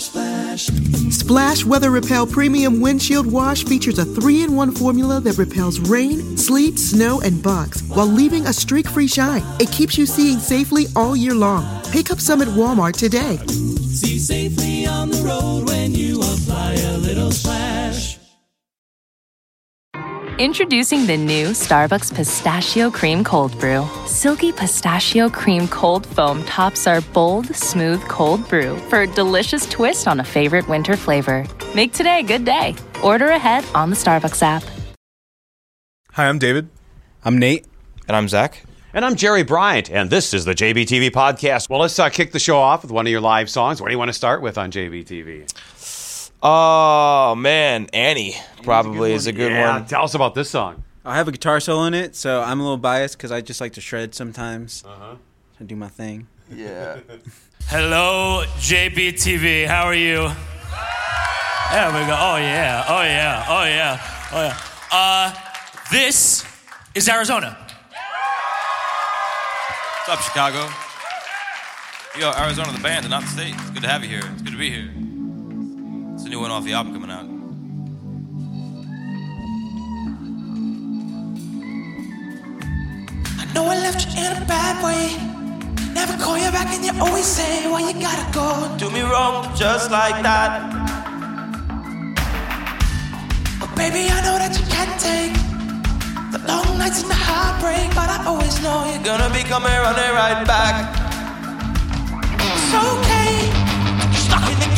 Splash, splash, splash. Weather Repel Premium Windshield Wash features a three in one formula that repels rain, sleet, snow, and bugs while leaving a streak free shine. It keeps you seeing safely all year long. Pick up some at Walmart today. See safely on the road when you apply a little splash. Introducing the new Starbucks Pistachio Cream Cold Brew. Silky pistachio cream cold foam tops our bold, smooth cold brew for a delicious twist on a favorite winter flavor. Make today a good day. Order ahead on the Starbucks app. Hi, I'm David. I'm Nate. And I'm Zach. And I'm Jerry Bryant, and this is the JBTV podcast. Well, let's uh, kick the show off with one of your live songs. What do you want to start with on JBTV? Oh man, Annie probably is a good yeah, one. Tell us about this song. I have a guitar solo in it, so I'm a little biased because I just like to shred sometimes. Uh-huh. I do my thing. Yeah. Hello, JBTV. How are you? There we go. Oh yeah. Oh yeah. Oh yeah. Oh yeah. Uh, this is Arizona. What's up, Chicago? Yo, Arizona, the band, and not the state. It's good to have you here. It's good to be here. A new one off the album coming out. I know I left you in a bad way. Never call you back and you always say, well, you gotta go. Do me wrong, just like that. But baby, I know that you can't take the long nights and the heartbreak. But I always know you're Gonna be coming running right back. It's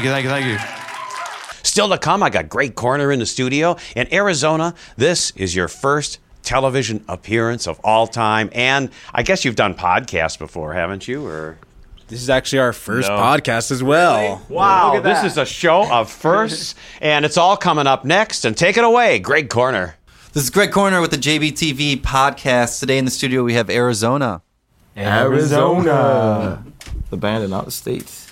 Thank you, thank you, thank you. Still to come, I got Greg Corner in the studio. In Arizona, this is your first television appearance of all time. And I guess you've done podcasts before, haven't you? Or This is actually our first No. podcast as well. Wow, this is a show of firsts, and it's all coming up next. And take it away, Greg Corner. This is Greg Corner with the JBTV podcast. Today in the studio we have Arizona. Arizona. The band and not the states.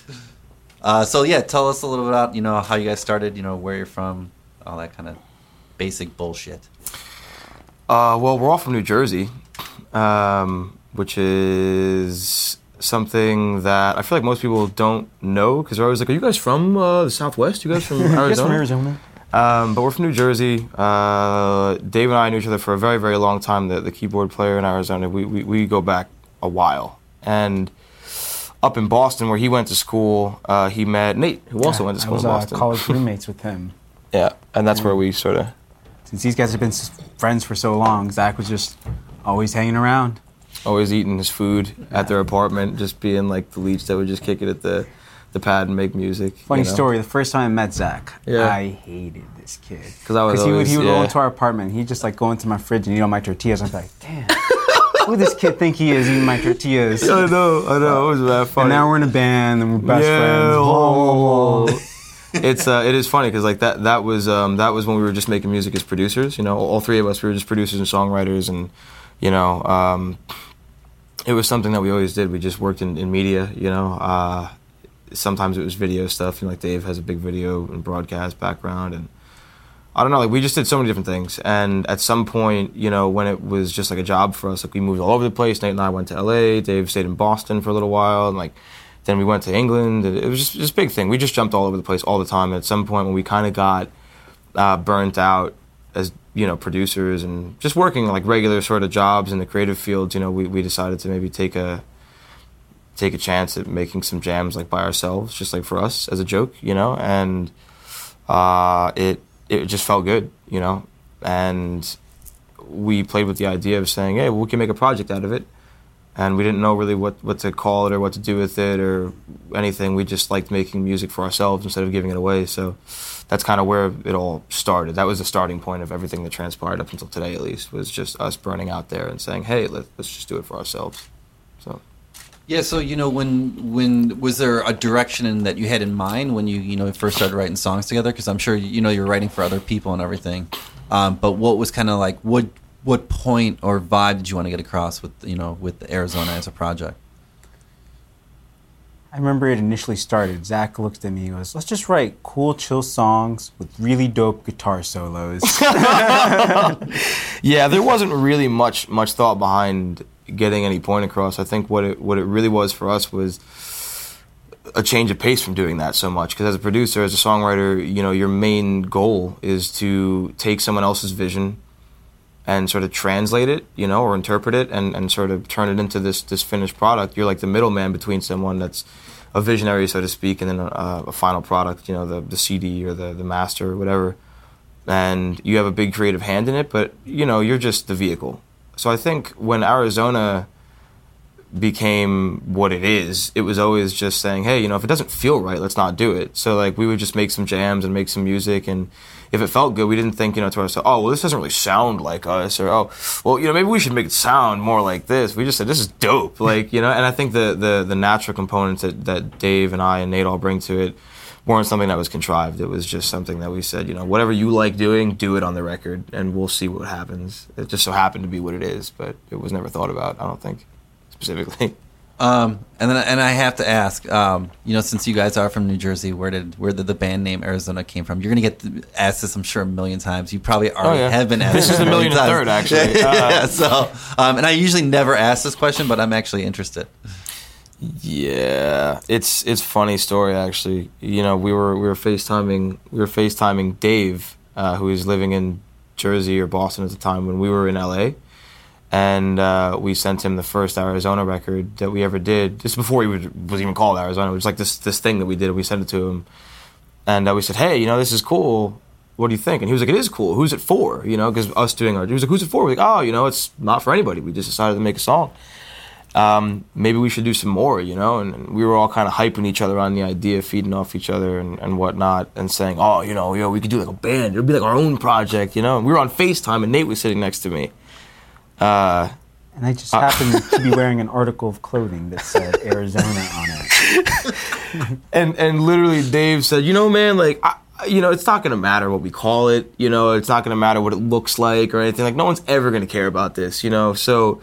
Uh, so yeah, tell us a little bit about you know how you guys started, you know where you're from, all that kind of basic bullshit. Uh, well, we're all from New Jersey, um, which is something that I feel like most people don't know because they're always like, "Are you guys from uh, the Southwest? You guys from Arizona?" Yes, from Arizona. Um, but we're from New Jersey. Uh, Dave and I knew each other for a very, very long time. The, the keyboard player in Arizona, we, we, we go back a while. And up in Boston, where he went to school, uh, he met Nate, who also Yeah, went to school I was, in uh, Boston. college roommates with him. Yeah, and that's where we sort of. Since these guys have been friends for so long, Zach was just always hanging around. Always eating his food at their apartment, just being like the leech that would just kick it at the, the pad and make music. Funny you know? story. The first time I met Zach, Yeah. I hated this kid 'Cause I was he would he always- would go into our apartment. He'd just like go into my fridge and eat all my tortillas. I'm like, damn, who does this kid think he is eating my tortillas? I know, I know. It was that funny. And now we're in a band and we're best Yeah, friends. oh. it's uh, it is funny because like that that was um, that was when we were just making music as producers. You know, all three of us we were just producers and songwriters, and you know, um, it was something that we always did. We just worked in, in media. You know, uh, sometimes it was video stuff. You know, like Dave has a big video and broadcast background, and I don't know. Like we just did so many different things. And at some point, you know, when it was just like a job for us, like we moved all over the place. Nate and I went to L.A. Dave stayed in Boston for a little while, and like then we went to England. and It was just this big thing. We just jumped all over the place all the time. And at some point, when we kind of got uh, burnt out as you know producers and just working like regular sort of jobs in the creative fields, you know, we, we decided to maybe take a take a chance at making some jams like by ourselves, just like for us as a joke, you know, and uh, it it just felt good, you know, and we played with the idea of saying, hey, well, we can make a project out of it, and we didn't know really what what to call it or what to do with it or anything. We just liked making music for ourselves instead of giving it away, so. That's kind of where it all started. That was the starting point of everything that transpired up until today, at least, was just us burning out there and saying, "Hey, let, let's just do it for ourselves." So. Yeah, so you know when when was there a direction in, that you had in mind when you you know first started writing songs together? Because I'm sure you know you're writing for other people and everything. Um, but what was kind of like what what point or vibe did you want to get across with you know with Arizona as a project? I remember it initially started. Zach looked at me and goes, let's just write cool, chill songs with really dope guitar solos. yeah, there wasn't really much much thought behind getting any point across. I think what it what it really was for us was a change of pace from doing that so much. Because as a producer, as a songwriter, you know, your main goal is to take someone else's vision and sort of translate it, you know, or interpret it and, and sort of turn it into this this finished product. You're like the middleman between someone that's a visionary, so to speak, and then a, a final product, you know, the, the CD or the, the master or whatever. And you have a big creative hand in it, but, you know, you're just the vehicle. So I think when Arizona became what it is, it was always just saying, hey, you know, if it doesn't feel right, let's not do it. So like we would just make some jams and make some music and if it felt good, we didn't think, you know, to ourselves, oh, well, this doesn't really sound like us, or oh, well, you know, maybe we should make it sound more like this. We just said, this is dope, like, you know. And I think the the the natural components that that Dave and I and Nate all bring to it weren't something that was contrived. It was just something that we said, you know, whatever you like doing, do it on the record, and we'll see what happens. It just so happened to be what it is, but it was never thought about. I don't think specifically. Um, and then and I have to ask, um, you know, since you guys are from New Jersey, where did where did the band name Arizona came from? You're gonna get asked this, I'm sure, a million times. You probably already Oh, yeah. have been asked. This is a million times. third, actually. yeah, Uh, so, um, and I usually never ask this question, but I'm actually interested. Yeah, it's it's funny story actually. You know, we were we were FaceTiming we were FaceTiming Dave, uh, who was living in Jersey or Boston at the time when we were in LA, and uh, we sent him the first Arizona record that we ever did. Is before he was even called Arizona. It was like this this thing that we did. and We sent it to him, and uh, we said, "Hey, you know, this is cool. What do you think?" And he was like, "It is cool. Who's it for?" You know, because us doing our he was like, "Who's it for?" We're like, "Oh, you know, it's not for anybody. We just decided to make a song." Um, maybe we should do some more, you know? And, and we were all kind of hyping each other on the idea, feeding off each other and, and whatnot, and saying, oh, you know, yo, we could do like a band. It'd be like our own project, you know? And we were on FaceTime, and Nate was sitting next to me. Uh, And I just Uh, happened to be wearing an article of clothing that said Arizona on it. and and literally Dave said, you know, man, like, I, you know, it's not gonna matter what we call it. You know, it's not gonna matter what it looks like or anything. Like, no one's ever gonna care about this. You know, so.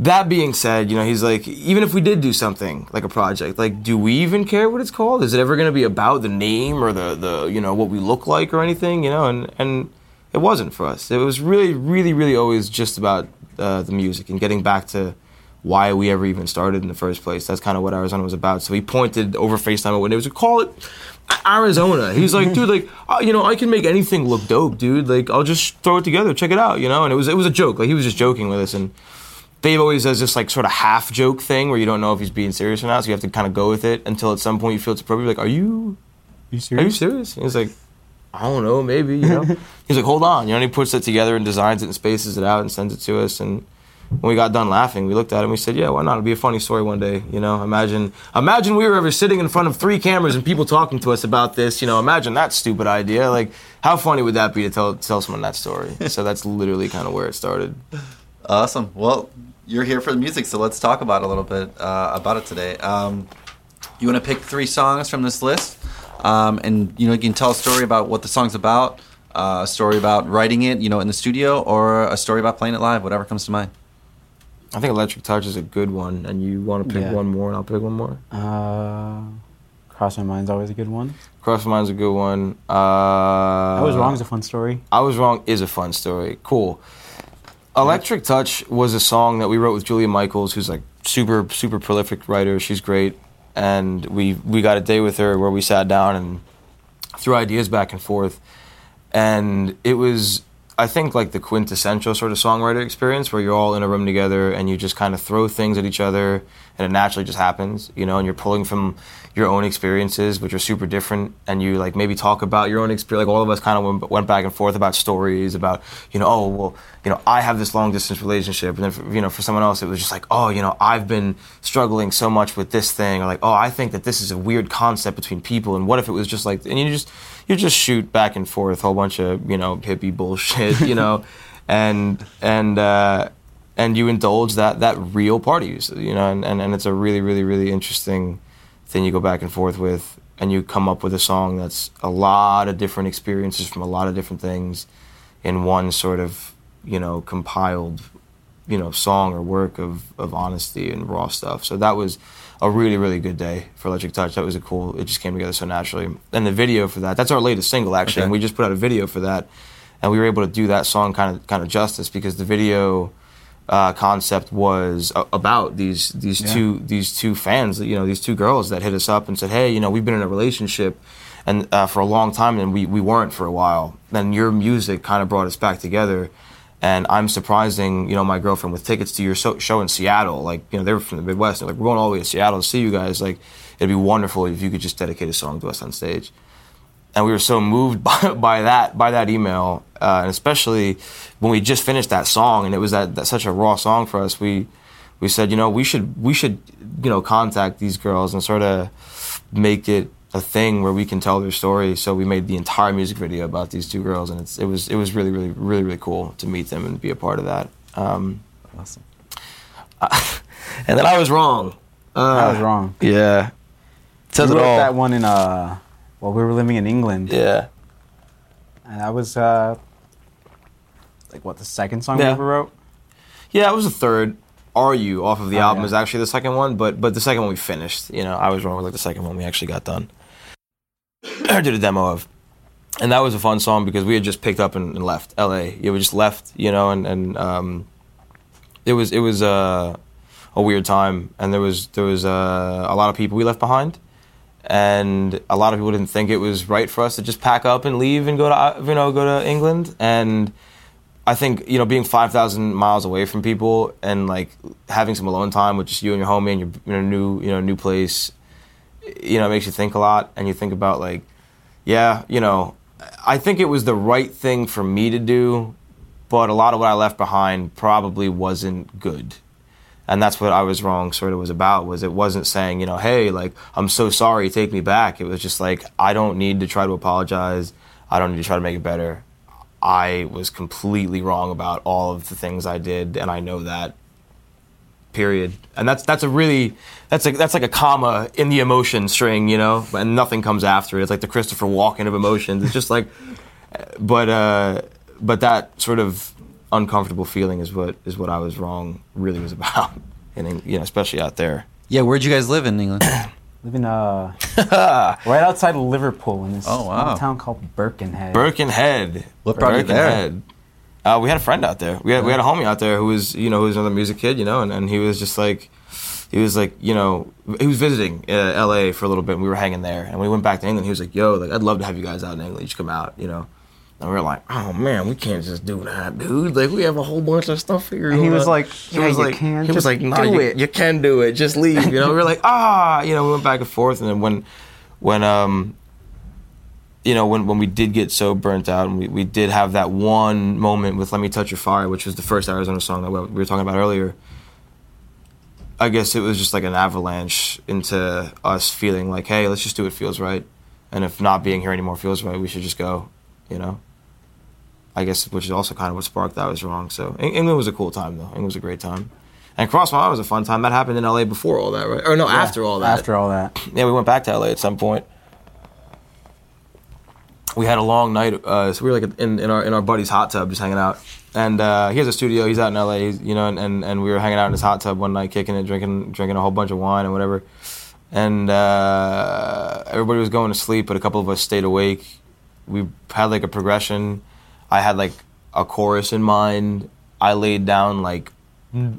That being said, you know, he's like, even if we did do something like a project, like, do we even care what it's called? Is it ever going to be about the name or the, the, you know, what we look like or anything? You know, and and it wasn't for us. It was really, really, really always just about uh, the music and getting back to why we ever even started in the first place. That's kind of what Arizona was about. So he pointed over FaceTime at when it was call it Arizona. He's like, dude, like, uh, you know, I can make anything look dope, dude. Like, I'll just throw it together, check it out, you know. And it was it was a joke. Like he was just joking with us. And Dave always does this like sort of half joke thing where you don't know if he's being serious or not. So you have to kind of go with it until at some point you feel it's appropriate. Like, are you? are You serious? Are you serious? And he's like, I don't know, maybe, you know. he's like, hold on, you know. And he puts it together and designs it and spaces it out and sends it to us. And when we got done laughing, we looked at it and we said, yeah, why not? It'll be a funny story one day, you know. Imagine, imagine we were ever sitting in front of three cameras and people talking to us about this, you know. Imagine that stupid idea. Like, how funny would that be to tell tell someone that story? so that's literally kind of where it started. Awesome. Well, you're here for the music, so let's talk about it a little bit uh, about it today. Um, you want to pick three songs from this list, um, and you know you can tell a story about what the song's about, uh, a story about writing it, you know, in the studio, or a story about playing it live, whatever comes to mind. I think Electric Touch is a good one, and you want to pick Yeah. one more, and I'll pick one more. Uh, Cross My Mind's always a good one. Cross My Mind's a good one. Uh, I Was Wrong is a fun story. I Was Wrong is a fun story. Cool. Electric Touch was a song that we wrote with Julia Michaels, who's like super, super prolific writer. She's great. And we, we got a day with her where we sat down and threw ideas back and forth. And it was, I think, like the quintessential sort of songwriter experience where you're all in a room together and you just kind of throw things at each other and it naturally just happens, you know, and you're pulling from your own experiences, which are super different, and you like maybe talk about your own experience. Like all of us kind of went, went back and forth about stories about, you know, oh well, you know, I have this long distance relationship, and then for, you know, for someone else, it was just like, oh, you know, I've been struggling so much with this thing, or like, oh, I think that this is a weird concept between people, and what if it was just like, and you just you just shoot back and forth a whole bunch of you know hippie bullshit, you know, and and. uh and you indulge that that real part of party, you know, and, and, and it's a really, really, really interesting thing you go back and forth with, and you come up with a song that's a lot of different experiences from a lot of different things in one sort of, you know, compiled, you know, song or work of, of honesty and raw stuff. So that was a really, really good day for Electric Touch. That was a cool, it just came together so naturally. And the video for that, that's our latest single actually, Okay. and we just put out a video for that. And we were able to do that song kind of kind of justice because the video uh, concept was a- about these these Yeah. two these two fans, you know, these two girls that hit us up and said, "Hey, you know, we've been in a relationship and uh, for a long time, and we we weren't for a while. Then your music kind of brought us back together." And I'm surprising, you know, my girlfriend with tickets to your so- show in Seattle. Like, you know, they were from the Midwest. Like, we're going all the way to Seattle to see you guys. Like, it'd be wonderful if you could just dedicate a song to us on stage and we were so moved by, by that by that email, uh, and especially when we just finished that song, and it was that, that such a raw song for us. We we said, you know, we should we should you know contact these girls and sort of make it a thing where we can tell their story. So we made the entire music video about these two girls, and it's, it was it was really really really really cool to meet them and be a part of that. Um, awesome. and then I was wrong. Uh, I was wrong. Yeah, says we it wrote all. that one in uh, while we were living in England. Yeah. And that was uh, like what the second song Yeah. we ever wrote. Yeah, it was the third. Are you off of the Oh, album yeah. is actually the second one, but but the second one we finished. You know, I was wrong with like the second one we actually got done. I did a demo of, and that was a fun song because we had just picked up and, and left L.A. Yeah, we just left, you know, and and um, it was it was uh, a weird time, and there was there was uh, a lot of people we left behind, and a lot of people didn't think it was right for us to just pack up and leave and go to uh, you know go to England and. I think you know being five thousand miles away from people and like having some alone time with just you and your homie and you're in a new you know new place, you know, it makes you think a lot and you think about like, yeah, you know, I think it was the right thing for me to do, but a lot of what I left behind probably wasn't good. and that's what I was wrong. Sort of was about was it wasn't saying you know, hey, like I'm so sorry, take me back. It was just like I don't need to try to apologize. I don't need to try to make it better. I was completely wrong about all of the things I did, and I know that. Period. And that's that's a really that's like that's like a comma in the emotion string, you know, and nothing comes after it. It's like the Christopher Walken of emotions. It's just like, but uh, but that sort of uncomfortable feeling is what is what I was wrong really was about, and you know, especially out there. Yeah, where'd you guys live in England? Live in uh, right outside of Liverpool in this Oh, wow. small town called Birkenhead. Birkenhead. What brought you there? Uh, we had a friend out there. We had we had a homie out there who was you know who was another music kid, you know, and, and he was just like he was like you know he was visiting uh, L.A. for a little bit. and We were hanging there, and we went back to England, he was like, "Yo, like I'd love to have you guys out in England. You should come out, you know." And we were like, "Oh man, we can't just do that, dude. Like we have a whole bunch of stuff here." And he was know?" like, he "Yeah, was you like, can. he was like, "Nah, do you, it." you can do it. Just leave." You know, we were like, "Ah," you know, we went back and forth, and then when when um you know, when, when we did get so burnt out, and we, we did have that one moment with "Let Me Touch Your Fire," which was the first Arizona song that we we were talking about earlier. I guess it was just like an avalanche into us feeling like, "Hey, let's just do what feels right," and if not being here anymore feels right, we should just go. You know. I guess which is also kind of what sparked that was wrong. So England was a cool time though. England was a great time, and Cross My Mind was a fun time. That happened in L.A. before all that, right? Or no, Yeah, after all that. After all that. Yeah, we went back to LA at some point. We had a long night, uh, so we were like in, in our in our buddy's hot tub, just hanging out. And uh, he has a studio. He's out in LA, you know, and, and, and we were hanging out in his hot tub one night, kicking it, drinking drinking a whole bunch of wine and whatever. And uh, everybody was going to sleep, but a couple of us stayed awake. We had like a progression. I had like a chorus in mind. I laid down like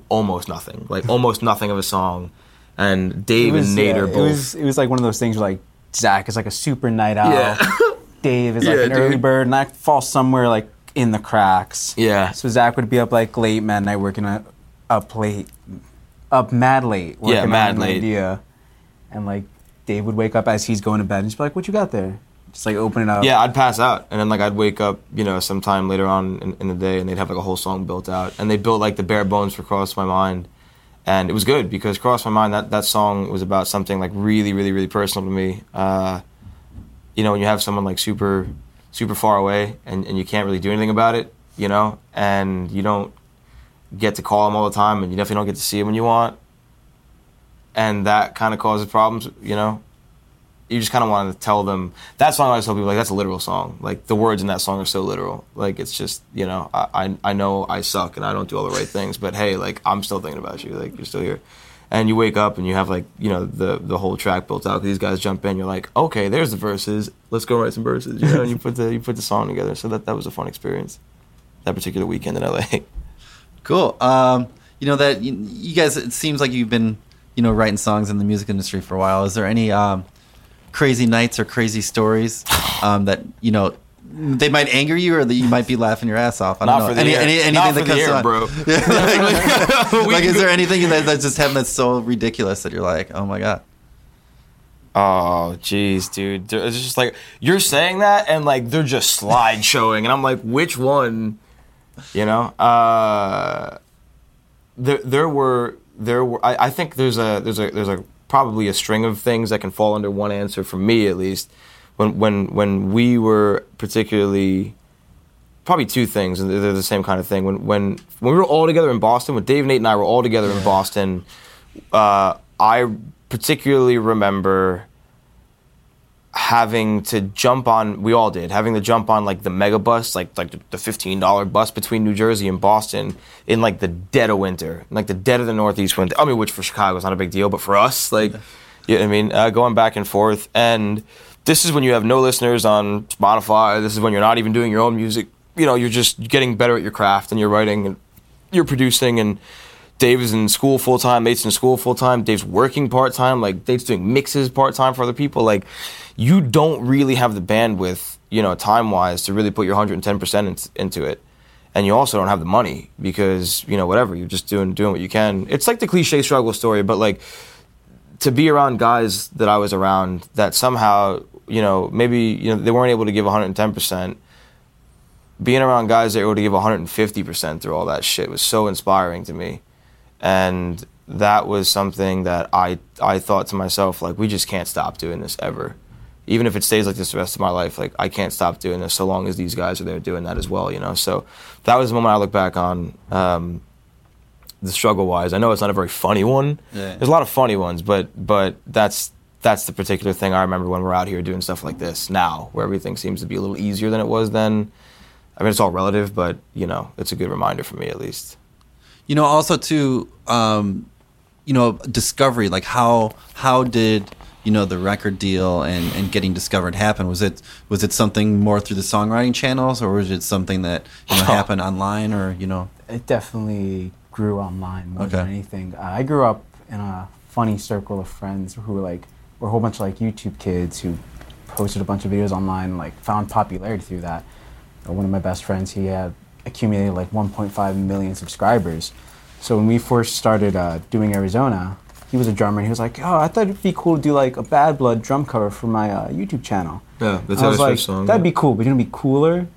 almost nothing, like almost nothing of a song. And Dave was, and Nate yeah, are It both. was, it was like one of those things where like Zach is like a super night owl. Yeah. Dave is like Yeah, an early bird, and I fall somewhere like in the cracks. Yeah. So Zach would be up like late, man, night working a, up late, up mad late. Working Yeah, on mad an late. Idea. And like Dave would wake up as he's going to bed and just be like, "What you got there?" Just like open it up. Yeah, I'd pass out, and then like I'd wake up, you know, sometime later on in, in the day, and they'd have like a whole song built out, and they built like the bare bones for "Cross My Mind," and it was good because "Cross My Mind" that that song was about something like really, really, really personal to me. Uh, you know, when you have someone like super, super far away, and, and you can't really do anything about it, you know, and you don't get to call them all the time, and you definitely don't get to see them when you want, and that kind of causes problems, you know you just kind of want to tell them that song. I always tell people like that's a literal song. Like the words in that song are so literal. Like it's just you know I I, I know I suck and I don't do all the right things, but hey, like I'm still thinking about you. Like you're still here, and you wake up and you have like you know the the whole track built out. these guys jump in. You're like, okay, there's the verses. Let's go write some verses. You know, and you put the you put the song together. So that that was a fun experience. That particular weekend in LA. Cool. Um, you know that you, you guys. It seems like you've been, you know, writing songs in the music industry for a while. Is there any um, crazy nights or crazy stories um, that you know they might anger you, or that you might be laughing your ass off? I don't Not know. for the Any, air. any, anything Not that for the comes air, to bro. Yeah, like, like, is there anything that, that's just happened that's so ridiculous that you're like, oh my god? Oh, jeez, dude. It's just like you're saying that, and like they're just slide showing, and I'm like, which one? You know, uh, there there were there were. I, I think there's a there's a there's a probably a string of things that can fall under one answer for me at least. When when when we were particularly probably two things, and they're the same kind of thing. When when when we were all together in Boston, when Dave, Nate, and I were all together in Boston, uh, I particularly remember having to jump on. We all did having to jump on like the mega bus, like like the fifteen dollar bus between New Jersey and Boston in like the dead of winter, like the dead of the Northeast winter. I mean, which for Chicago is not a big deal, but for us, like, you know what I mean, uh, going back and forth and. This is when you have no listeners on Spotify. This is when you're not even doing your own music. You know, you're just getting better at your craft and you're writing and you're producing and Dave is in school full time, Nate's in school full time, Dave's working part time, like Dave's doing mixes part time for other people. Like you don't really have the bandwidth, you know, time wise to really put your 110% in, into it. And you also don't have the money because, you know, whatever, you're just doing doing what you can. It's like the cliche struggle story, but like to be around guys that I was around that somehow, you know, maybe you know they weren't able to give 110%. Being around guys that were able to give 150% through all that shit was so inspiring to me. And that was something that I I thought to myself like we just can't stop doing this ever. Even if it stays like this the rest of my life, like I can't stop doing this so long as these guys are there doing that as well, you know. So that was the moment I look back on um, the struggle wise. I know it's not a very funny one. Yeah. There's a lot of funny ones, but but that's that's the particular thing I remember when we're out here doing stuff like this now, where everything seems to be a little easier than it was then. I mean, it's all relative, but you know, it's a good reminder for me at least. You know, also too, um, you know, discovery. Like how how did you know the record deal and, and getting discovered happen? Was it was it something more through the songwriting channels, or was it something that you know happened online, or you know? It definitely grew online more than anything. Uh, I grew up in a funny circle of friends who were like, were a whole bunch of like YouTube kids who posted a bunch of videos online, like found popularity through that. Uh, one of my best friends, he had accumulated like 1.5 million subscribers. So when we first started uh, doing Arizona, he was a drummer and he was like, "Oh, I thought it'd be cool to do like a Bad Blood drum cover for my uh, YouTube channel." Yeah, I Taylor was Swift like, song, That'd yeah. be cool, but it'd be cooler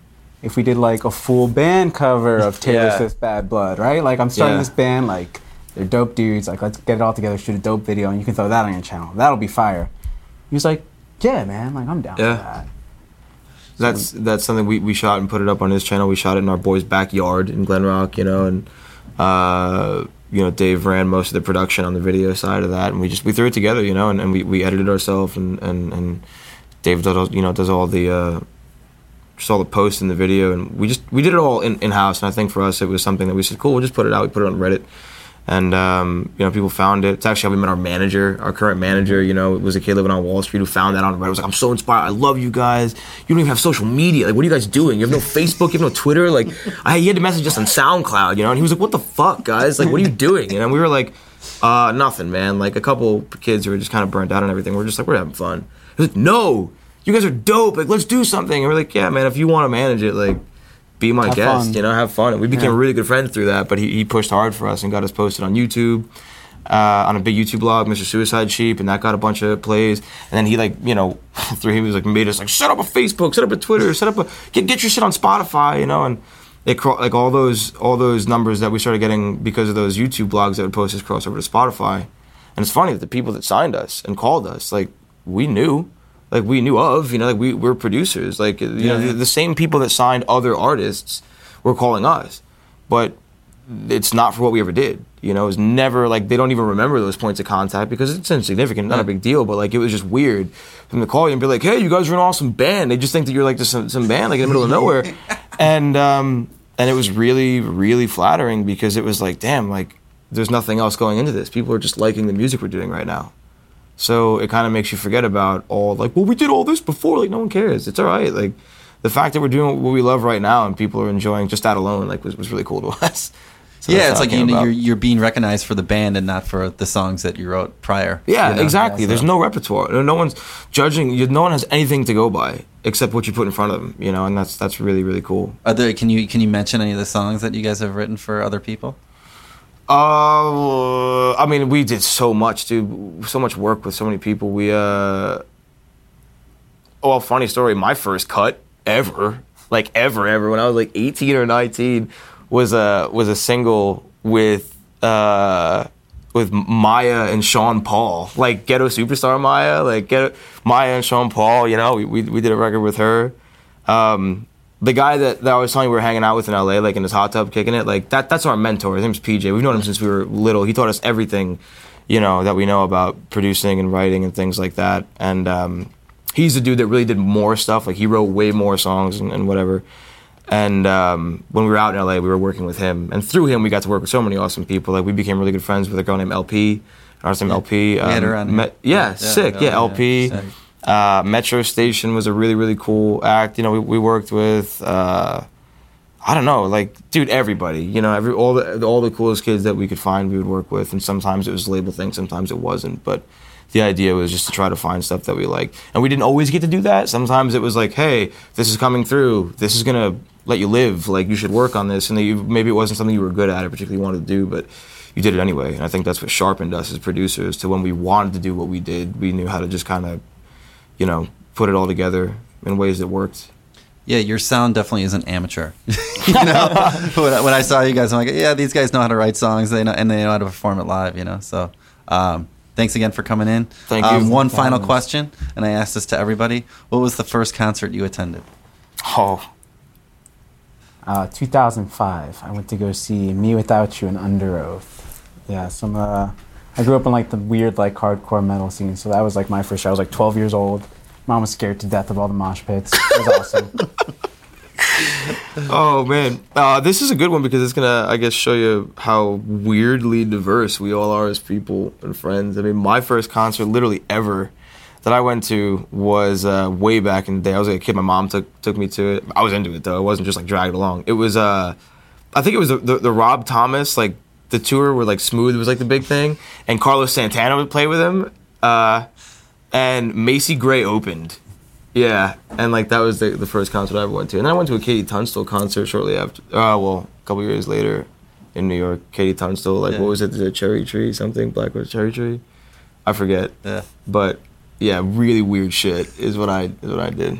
if we did like a full band cover of Taylor Yeah. Swift's Bad Blood, right? Like I'm starting Yeah. this band, like they're dope dudes. Like let's get it all together, shoot a dope video, and you can throw that on your channel. That'll be fire. He was like, Yeah, man, like I'm down Yeah. for that. That's that's something we, we shot and put it up on his channel. We shot it in our boys' backyard in Glen Rock, you know, and uh, you know Dave ran most of the production on the video side of that, and we just we threw it together, you know, and, and we, we edited ourselves, and, and and Dave does all, you know does all the uh, just all the posts in the video, and we just we did it all in in house, and I think for us it was something that we said, cool, we'll just put it out. We put it on Reddit. And um, you know, people found it. It's actually how we met our manager, our current manager. You know, was a kid living on Wall Street who found that on Reddit. I was like, I'm so inspired. I love you guys. You don't even have social media. Like, what are you guys doing? You have no Facebook. You have no Twitter. Like, I he had to message us on SoundCloud. You know, and he was like, What the fuck, guys? Like, what are you doing? And we were like, uh, Nothing, man. Like a couple kids who were just kind of burnt out and everything. We're just like, We're having fun. He was like, No, you guys are dope. Like, let's do something. And we're like, Yeah, man. If you want to manage it, like be my Have guest. fun. You know, have fun. And we became Yeah. really good friends through that. But he, he pushed hard for us and got us posted on YouTube, uh, on a big YouTube blog, Mr. Suicide Sheep, and that got a bunch of plays. And then he like, you know, through he was like made us like set up a Facebook, set up a Twitter, set up a get get your shit on Spotify, you know, and it cro- like all those all those numbers that we started getting because of those YouTube blogs that would post us cross over to Spotify. And it's funny that the people that signed us and called us, like we knew, like we knew of, you know, like we we're producers, like you know, Yeah. the, the same people that signed other artists were calling us, but it's not for what we ever did. You know, it was never like they don't even remember those points of contact because it's insignificant, not a big deal. But like it was just weird for them to call you and be like, "Hey, you guys are an awesome band." They just think that you're like just some, some band like in the middle of nowhere, and um, and it was really really flattering because it was like, damn, like there's nothing else going into this. People are just liking the music we're doing right now. So it kind of makes you forget about all like, well, we did all this before. Like no one cares. It's all right. Like the fact that we're doing what we love right now and people are enjoying just that alone, like was, was really cool to us. So yeah, it's like you know, you're you're being recognized for the band and not for the songs that you wrote prior. Yeah, you know? exactly. There's no repertoire. No- No one's judging. You, no one has anything to go by except what you put in front of them. You know, and that's that's really really cool. Are there, can you can you mention any of the songs that you guys have written for other people? Uh, I mean, we did so much, dude. So much work with so many people. We uh, well, funny story. My first cut ever, like ever, ever, when I was like 18 or 19, was a was a single with uh with Mya and Sean Paul, like Ghetto Superstar Mya, like Ghetto Mya and Sean Paul. You know, we we, we did a record with her. Um, the guy that, that I was telling you we were hanging out with in LA, like in his hot tub, kicking it, like that. That's our mentor. His name's PJ. We've known him since we were little. He taught us everything, you know, that we know about producing and writing and things like that. And um, he's the dude that really did more stuff. Like he wrote way more songs and, and whatever. And um, when we were out in LA, we were working with him, and through him, we got to work with so many awesome people. Like we became really good friends with a girl named LP. Our name LP. We had her on Me- here. yeah, Yeah, sick. yeah, Yeah, yeah, LP. sick. Uh, Metro Station was a really really cool act. You know, we, we worked with. Uh, I don't know, like, dude, everybody, you know, every all the all the coolest kids that we could find, we would work with, and sometimes it was label thing, sometimes it wasn't, but the idea was just to try to find stuff that we like, and we didn't always get to do that. Sometimes it was like, hey, this is coming through, this is gonna let you live, like you should work on this, and you, maybe it wasn't something you were good at or particularly wanted to do, but you did it anyway, and I think that's what sharpened us as producers to when we wanted to do what we did, we knew how to just kind of, you know, put it all together in ways that worked. Yeah, your sound definitely isn't amateur. you know, when, I, when I saw you guys, I'm like, yeah, these guys know how to write songs. They know and they know how to perform it live. You know, so. Um, Thanks again for coming in. Thank you. Um, one final having us. question, and I asked this to everybody. What was the first concert you attended? Oh, Uh, 2005, I went to go see mewithoutYou and Underoath. Yeah, some. Uh, I grew up in like the weird like hardcore metal scene, so that was like my first show. I was like 12 years old. Mom was scared to death of all the mosh pits. It was awesome. oh man, uh, this is a good one because it's gonna, I guess, show you how weirdly diverse we all are as people and friends. I mean, my first concert, literally ever, that I went to was uh, way back in the day. I was like a kid. My mom took took me to it. I was into it though. It wasn't just like dragged along. It was, uh, I think it was the, the, the Rob Thomas like the tour where like Smooth was like the big thing, and Carlos Santana would play with him, uh, and Macy Gray opened. Yeah, and like that was the, the first concert I ever went to, and then I went to a KT Tunstall concert shortly after. Uh, well, a couple years later, in New York, KT Tunstall. Like, Yeah. what was it? The Cherry Tree, something Blackwood Cherry Tree. I forget. Yeah. But yeah, really weird shit is what I is what I did.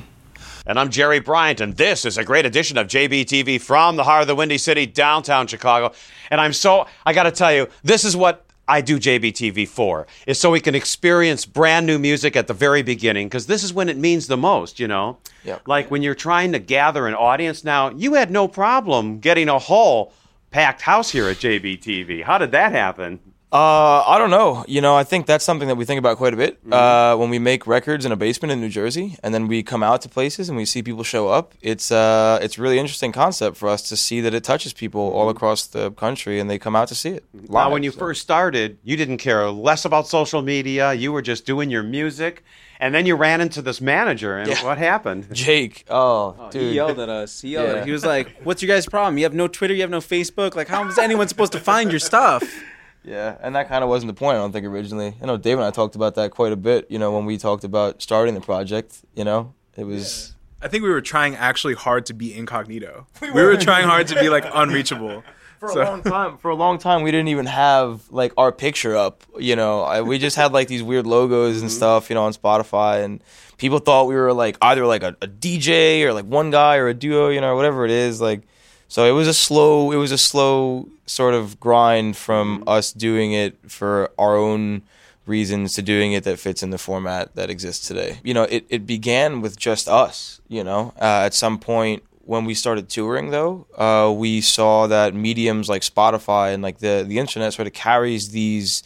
And I'm Jerry Bryant, and this is a great edition of JBTV from the heart of the Windy City, downtown Chicago. And I'm so, I got to tell you, this is what I do JBTV for, is so we can experience brand new music at the very beginning, because this is when it means the most, you know? Yep. Like when you're trying to gather an audience now, you had no problem getting a whole packed house here at JBTV. How did that happen? Uh, I don't know. You know, I think that's something that we think about quite a bit. Uh, when we make records in a basement in New Jersey, and then we come out to places and we see people show up, it's uh, it's really interesting concept for us to see that it touches people all across the country, and they come out to see it. Now, when you so. first started, you didn't care less about social media. You were just doing your music. And then you ran into this manager, and what happened? Jake, oh, He dude, he yelled at us. He yelled. Yeah. At, us. he was like, "What's your guys' problem? You have no Twitter. You have no Facebook. Like, how is anyone supposed to find your stuff?" Yeah, and that kind of wasn't the point, I don't think, originally. I know Dave and I talked about that quite a bit, you know, when we talked about starting the project, you know? It was. I think we were trying actually hard to be incognito. We were, trying hard to be like unreachable. For So- a long time, for a long time, we didn't even have like our picture up. You know, I, we just had like these weird logos and mm-hmm. stuff, you know, on Spotify, and people thought we were like either like a, a DJ or like one guy or a duo, you know, whatever it is. Like, so it was a slow, it was a slow sort of grind from us doing it for our own reasons to doing it that fits in the format that exists today. You know, it, it began with just us, you know, uh, at some point when we started touring though, uh, we saw that mediums like Spotify and like the, the internet sort of carries these,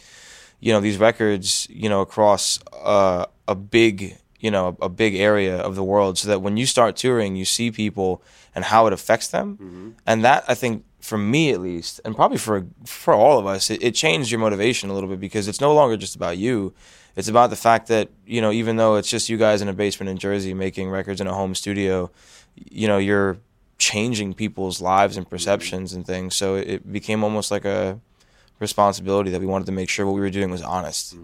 you know, these records, you know, across uh, a big, you know, a big area of the world so that when you start touring, you see people and how it affects them. And that I think for me at least, and probably for for all of us, it, it changed your motivation a little bit because it's no longer just about you. It's about the fact that you know, even though it's just you guys in a basement in Jersey making records in a home studio, you know, you're changing people's lives and perceptions and things. So it became almost like a responsibility that we wanted to make sure what we were doing was honest.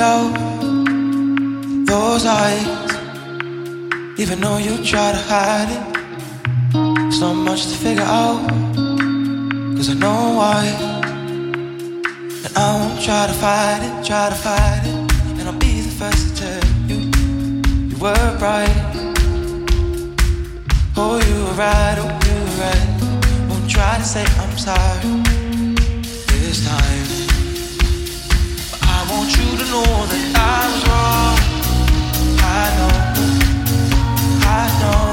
Doubt, those eyes. Even though you try to hide it, so much to figure out. Cause I know why. And I won't try to fight it, try to fight it. And I'll be the first to tell you, you were right. Oh, you were right, oh, you were right. Won't try to say I'm sorry this time. Know that I was wrong. I know, I know.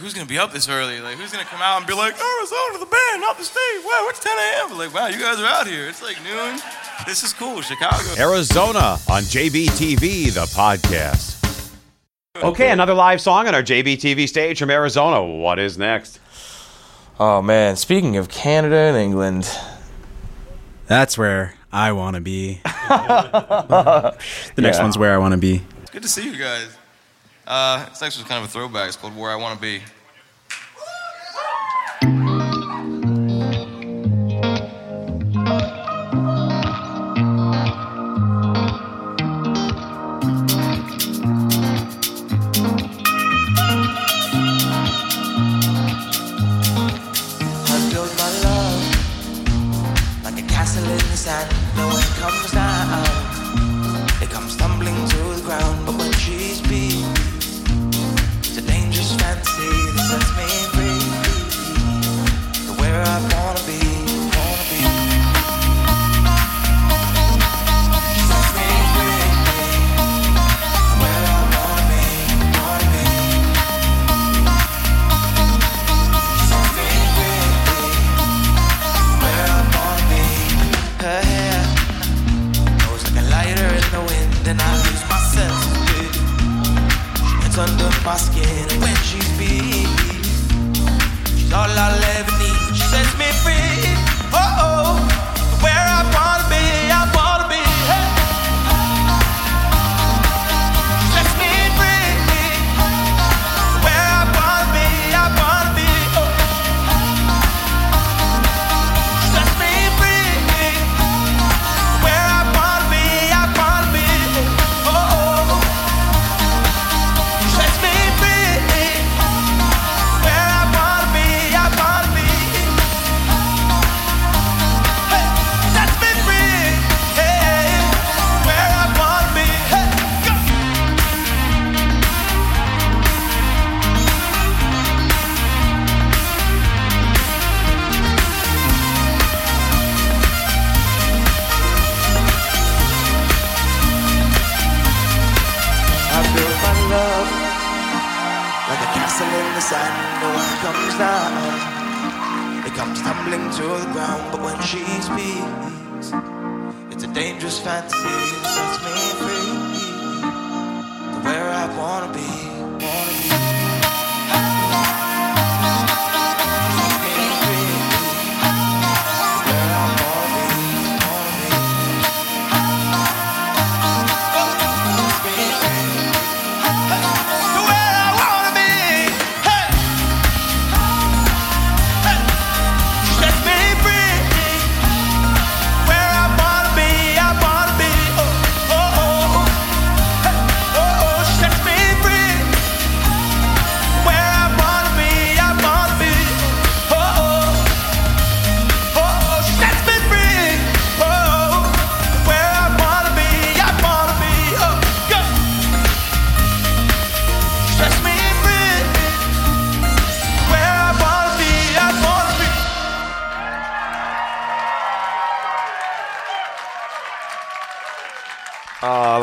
who's gonna be up this early? Like, who's gonna come out and be like, Arizona, the band, not the state? Wow, it's 10 a.m. Like, wow, you guys are out here. It's like noon. This is cool, Chicago. Arizona on JBTV, the podcast. Okay, another live song on our JBTV stage from Arizona. What is next? Oh man, speaking of Canada and England, that's where I want to be. the next yeah. one's where I want to be. It's good to see you guys. Uh, it's actually kind of a throwback. It's called Where I Want to Be.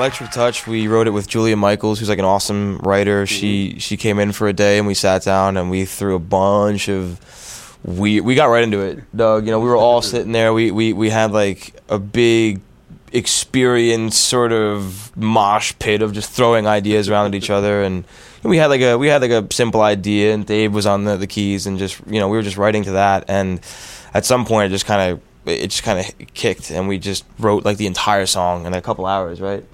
Electric Touch, we wrote it with Julia Michaels, who's like an awesome writer. She mm-hmm. she came in for a day and we sat down and we threw a bunch of we we got right into it, Doug. You know, we were all sitting there. We we we had like a big experience sort of mosh pit of just throwing ideas around at each other and we had like a we had like a simple idea and Dave was on the, the keys and just you know we were just writing to that and at some point it just kind of it just kind of kicked and we just wrote like the entire song in a couple hours right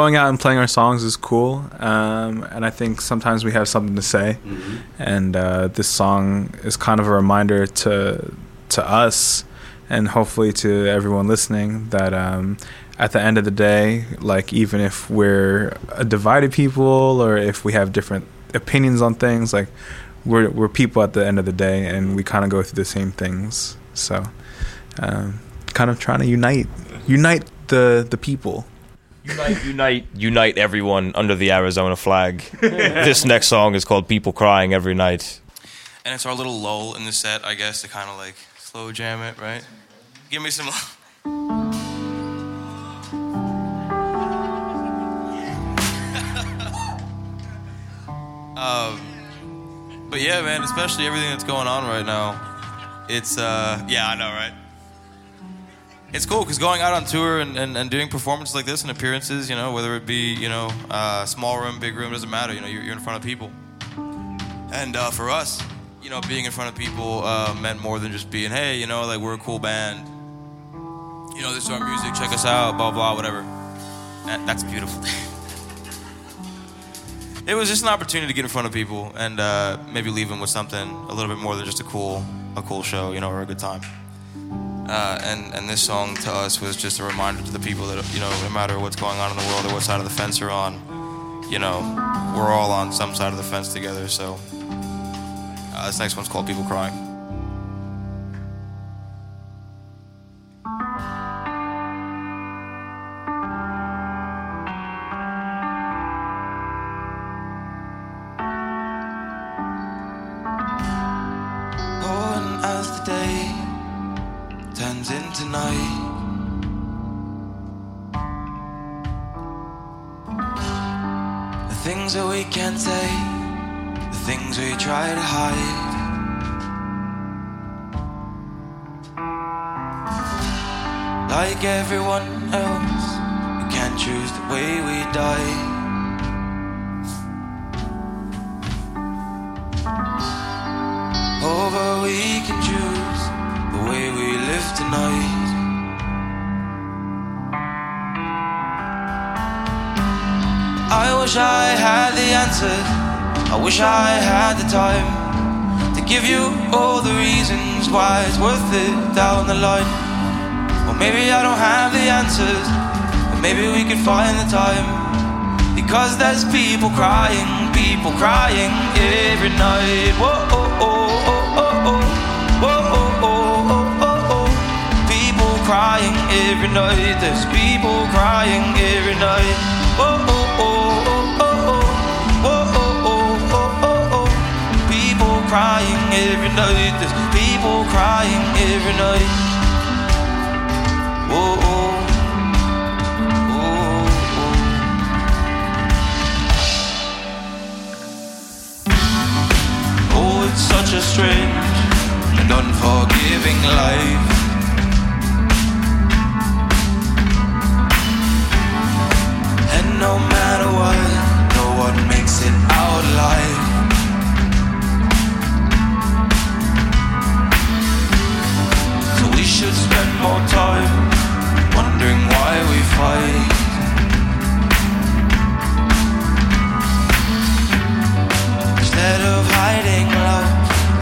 going out and playing our songs is cool, um, and I think sometimes we have something to say, and uh, this song is kind of a reminder to to us, and hopefully to everyone listening that um, at the end of the day, like even if we're a divided people or if we have different opinions on things, like we're we're people at the end of the day, and we kind of go through the same things. So, um, kind of trying to unite unite the the people. Unite, unite, unite everyone under the Arizona flag. this next song is called "People Crying Every Night." And it's our little lull in the set, I guess, to kind of like slow jam it, right? Give me some. um, but yeah, man, especially everything that's going on right now. It's, uh, yeah, I know, right? It's cool because going out on tour and, and, and doing performances like this and appearances, you know, whether it be, you know, uh, small room, big room, doesn't matter. You know, you're, you're in front of people. And uh, for us, you know, being in front of people uh, meant more than just being, hey, you know, like we're a cool band. You know, this is our music. Check us out. Blah blah, whatever. That, that's beautiful. it was just an opportunity to get in front of people and uh, maybe leave them with something a little bit more than just a cool, a cool show, you know, or a good time. Uh, and and this song to us was just a reminder to the people that you know, no matter what's going on in the world or what side of the fence you're on, you know, we're all on some side of the fence together. So uh, this next one's called "People Crying." Can't say, the things we try to hide. Like everyone else, we can't choose the way we die. Over, we can choose the way we live tonight. Wish I had the answers. I wish I had the time to give you all the reasons why it's worth it down the line. Or maybe I don't have the answers, but maybe we can find the time. Because there's people crying, people crying every night. Whoa, oh, oh, oh, oh, oh. oh. Whoa, oh, oh, oh, oh, oh, oh. crying every night. There's people crying every night. Whoa, oh, crying every night. There's people crying every night. Whoa, oh. Oh, it's such a strange and unforgiving life. And no matter what, no one makes it out alive. Should spend more time wondering why we fight. Instead of hiding love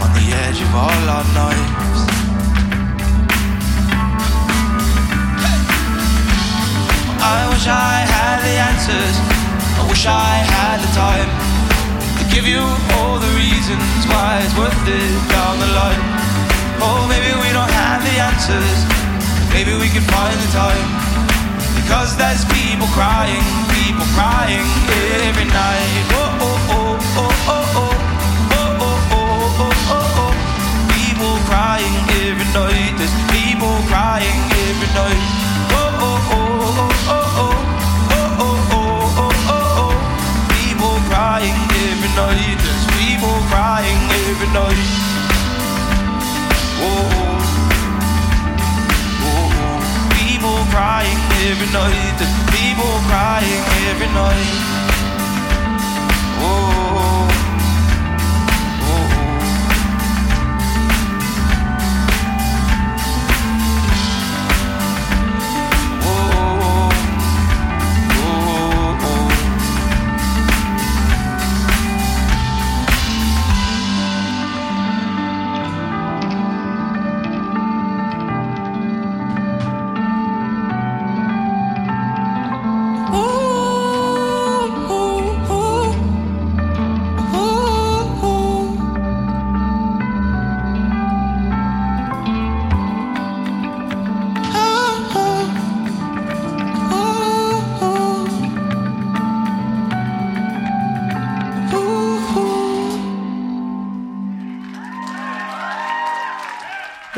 on the edge of all our nights. I wish I had the answers. I wish I had the time to give you all the reasons why it's worth it down the line. Oh, maybe we don't have the answers. Maybe we can find the time. Because there's people crying, people crying every night. Oh, oh, oh, oh, oh, oh. Oh, oh, oh, oh, oh, oh. People crying every night. There's people crying every night. Oh, oh, oh, oh, oh, oh. Oh, oh, oh, oh, oh, oh. People crying every night. There's people crying every night. People crying every night. People crying every night.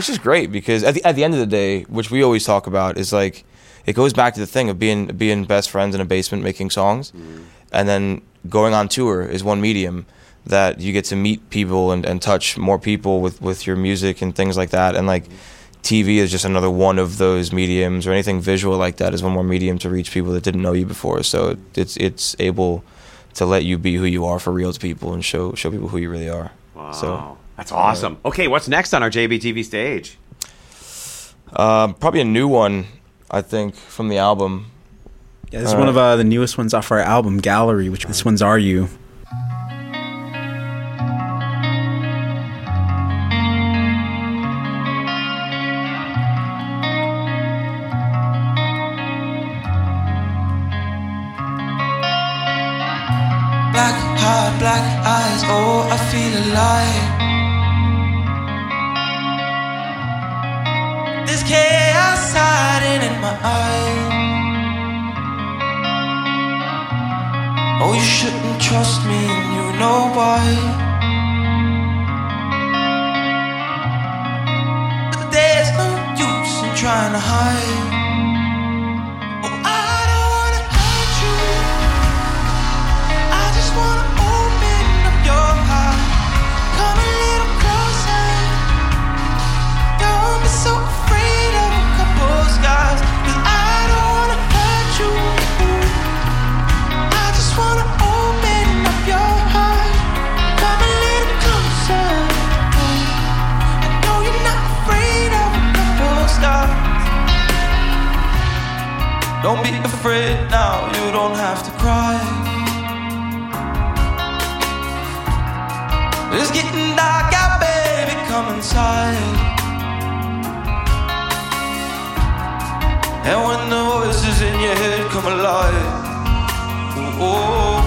Which is great because at the at the end of the day, which we always talk about, is like it goes back to the thing of being being best friends in a basement making songs, mm-hmm. and then going on tour is one medium that you get to meet people and, and touch more people with, with your music and things like that. And like TV is just another one of those mediums, or anything visual like that is one more medium to reach people that didn't know you before. So it's it's able to let you be who you are for real to people and show show people who you really are. Wow. So that's awesome. Uh, okay, what's next on our JBTV stage? Uh, probably a new one, I think, from the album. Yeah, this is one of uh, the newest ones off our album, Gallery, which this one's Are You? Black heart, black eyes, oh, I feel alive. Chaos hiding in my eyes. Oh, you shouldn't trust me, and you know why. But there's no use in trying to hide. Afraid now, you don't have to cry. It's getting dark out, baby, come inside. And when the voices in your head come alive, oh,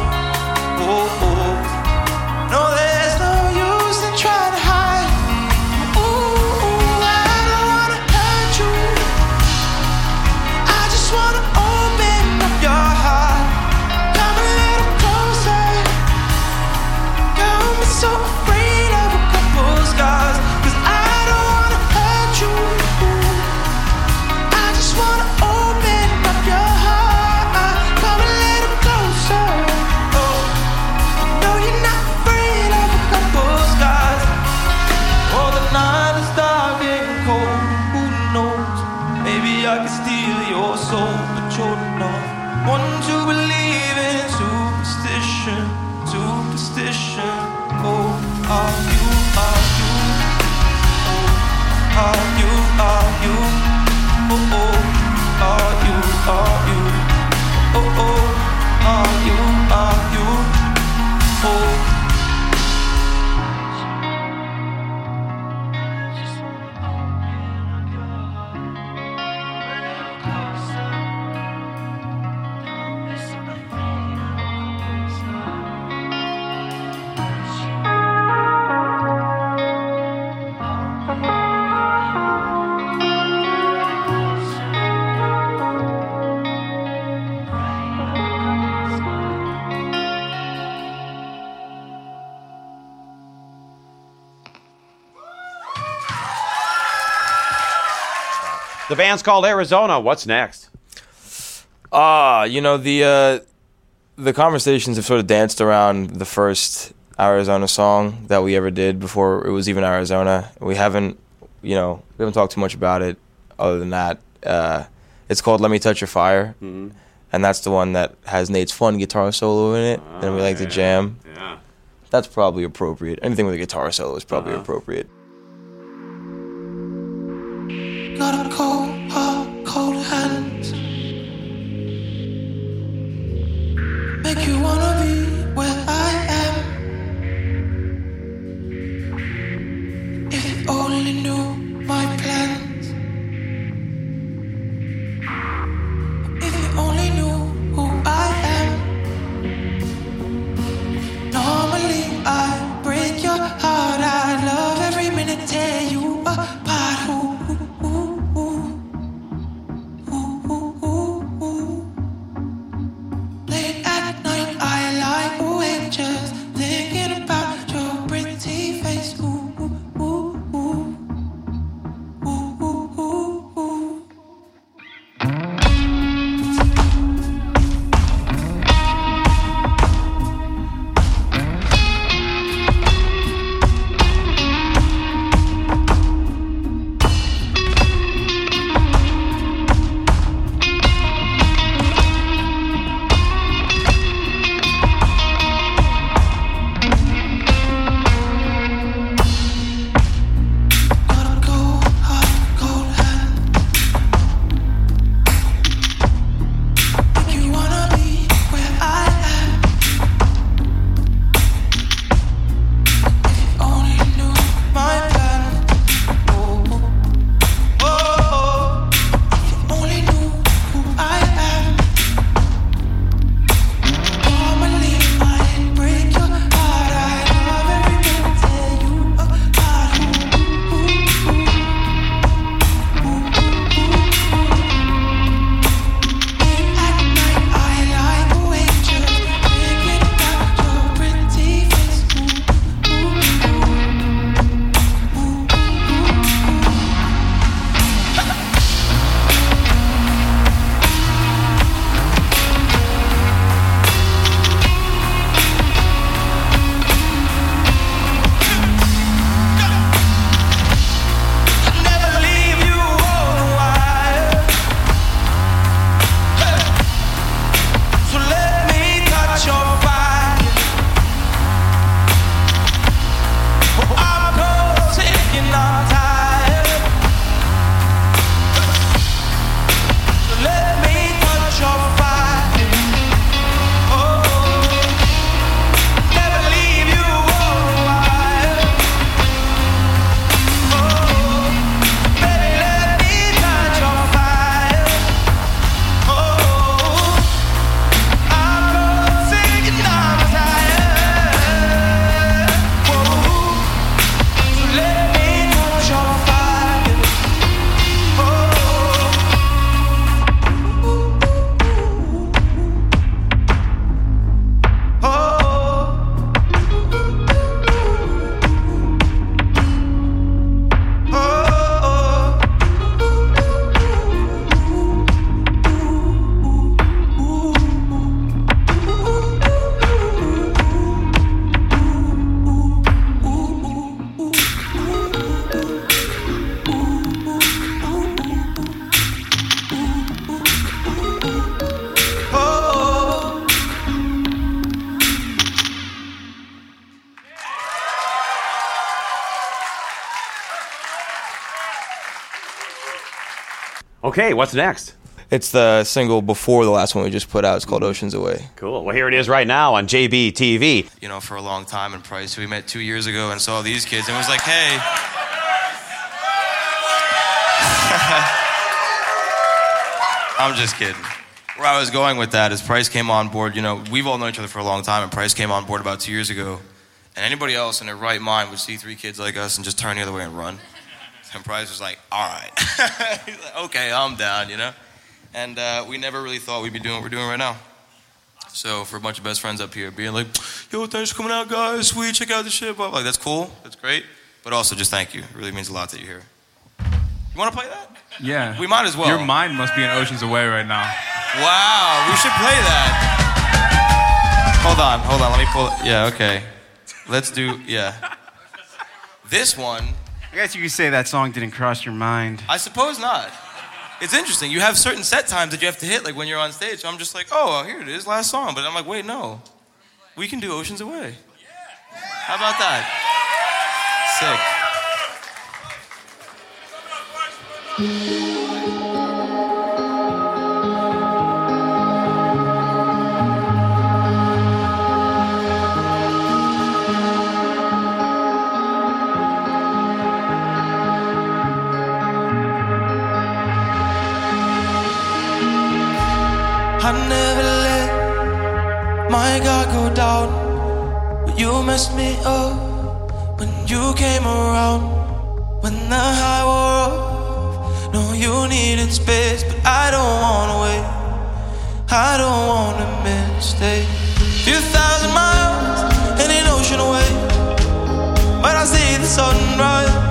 The band's called Arizona. What's next? Ah, you know the uh, the conversations have sort of danced around the first Arizona song that we ever did before it was even Arizona. We haven't, you know, we haven't talked too much about it. Other than that, uh, it's called "Let Me Touch Your Fire," Mhm. and that's the one that has Nate's fun guitar solo in it, and we like to jam. Yeah. That's probably appropriate. Anything with a guitar solo is probably Uh-huh. appropriate. Got a cold heart, cold hands. Okay, what's next? It's the single before the last one we just put out. It's called Oceans Away. Cool. Well, here it is right now on JBTV. You know, for a long time in Price, we met two years ago and saw these kids and was like, hey. I'm just kidding. Where I was going with that is Price came on board. You know, we've all known each other for a long time, and Price came on board about two years ago. And anybody else in their right mind would see three kids like us and just turn the other way and run. And Price was like, all right. He's like, okay, I'm down, you know? And uh, we never really thought we'd be doing what we're doing right now. So for a bunch of best friends up here, being like, yo, thanks for coming out, guys. We check out the shit. Blah, blah. Like, that's cool. That's great. But also, just thank you. It really means a lot that you're here. You want to play that? Yeah. We might as well. Your mind must be in oceans away right now. Wow, we should play that. Hold on, hold on. Let me pull. it. Yeah, okay. Let's do. Yeah. This one, I guess you could say that song didn't cross your mind. I suppose not. It's interesting. You have certain set times that you have to hit, like when you're on stage. So I'm just like, oh, here it is, last song. But I'm like, wait, no. We can do Oceans Away. How about that? Sick. Messed me up when you came around. When the high wore off, no, you needed space, but I don't wanna wait. I don't wanna mistake. Few thousand miles and an ocean away, but I see the sunrise.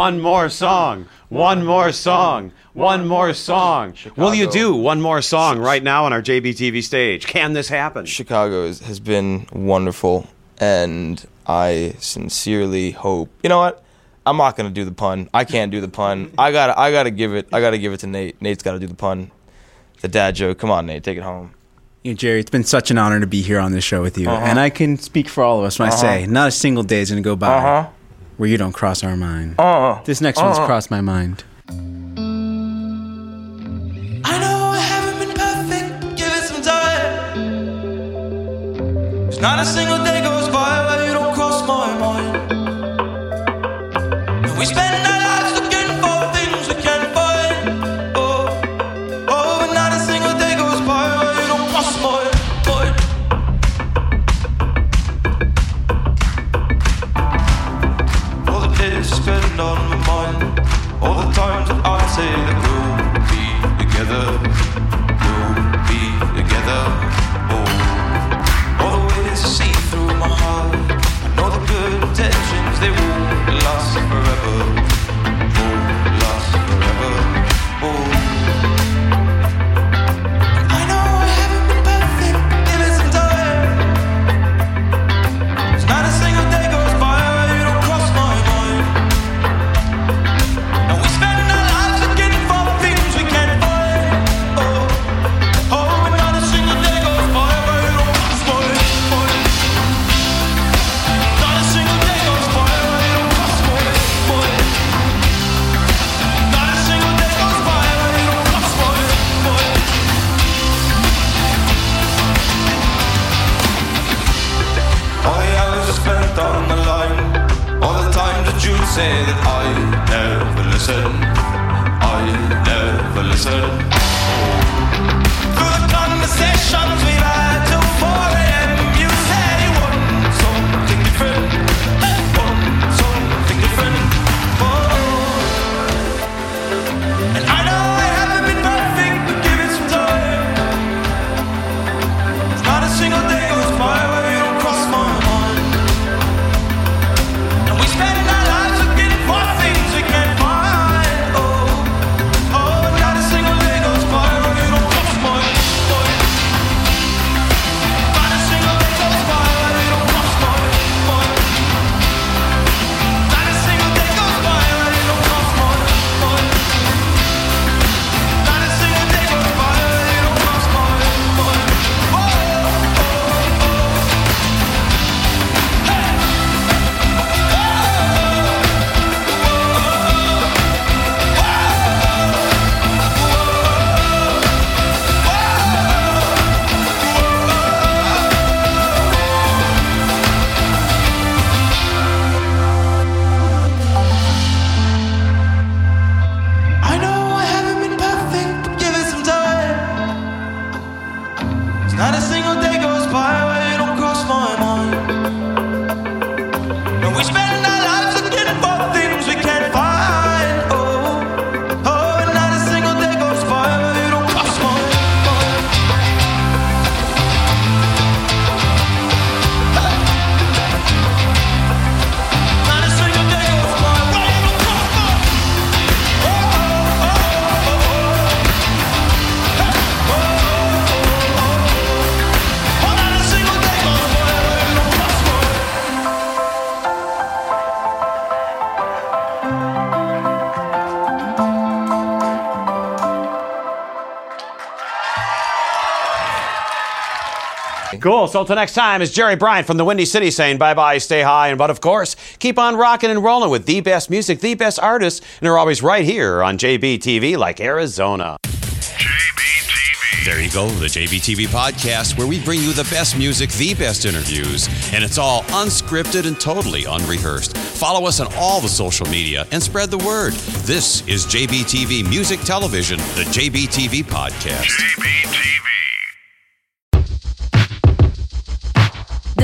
One more song. One more song. One more song. Will you do one more song right now on our JBTV stage? Can this happen? Chicago is, has been wonderful, and I sincerely hope. You know what? I'm not gonna do the pun. I can't do the pun. I gotta. I gotta give it. I gotta give it to Nate. Nate's gotta do the pun. The dad joke. Come on, Nate. Take it home. You know, Jerry, it's been such an honor to be here on this show with you, Uh-huh. and I can speak for all of us when Uh-huh. I say not a single day is going to go by Uh-huh. Where you don't cross our mind. Uh-huh. This next one's Uh-huh. crossed my mind. I Cool. So until next time, is Jerry Bryant from the Windy City saying bye bye, stay high, and but of course, keep on rocking and rolling with the best music, the best artists, and they're always right here on JBTV like Arizona. JBTV. There you go, the JBTV podcast, where we bring you the best music, the best interviews, and it's all unscripted and totally unrehearsed. Follow us on all the social media and spread the word. This is JBTV Music Television, the JBTV podcast. The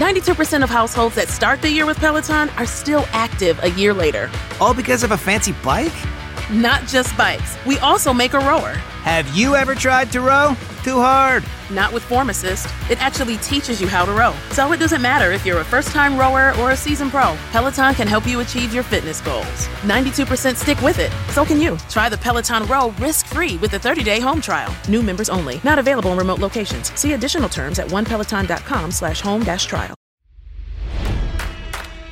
92% of households that start the year with Peloton are still active a year later. All because of a fancy bike? Not just bikes, we also make a rower. Have you ever tried to row? Too hard. Not with Form Assist. It actually teaches you how to row. So it doesn't matter if you're a first time rower or a seasoned pro, Peloton can help you achieve your fitness goals. 92% stick with it. So can you. Try the Peloton Row risk free with a 30 day home trial. New members only. Not available in remote locations. See additional terms at onepeloton.com slash home dash trial.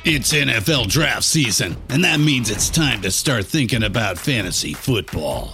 It's NFL draft season, and that means it's time to start thinking about fantasy football.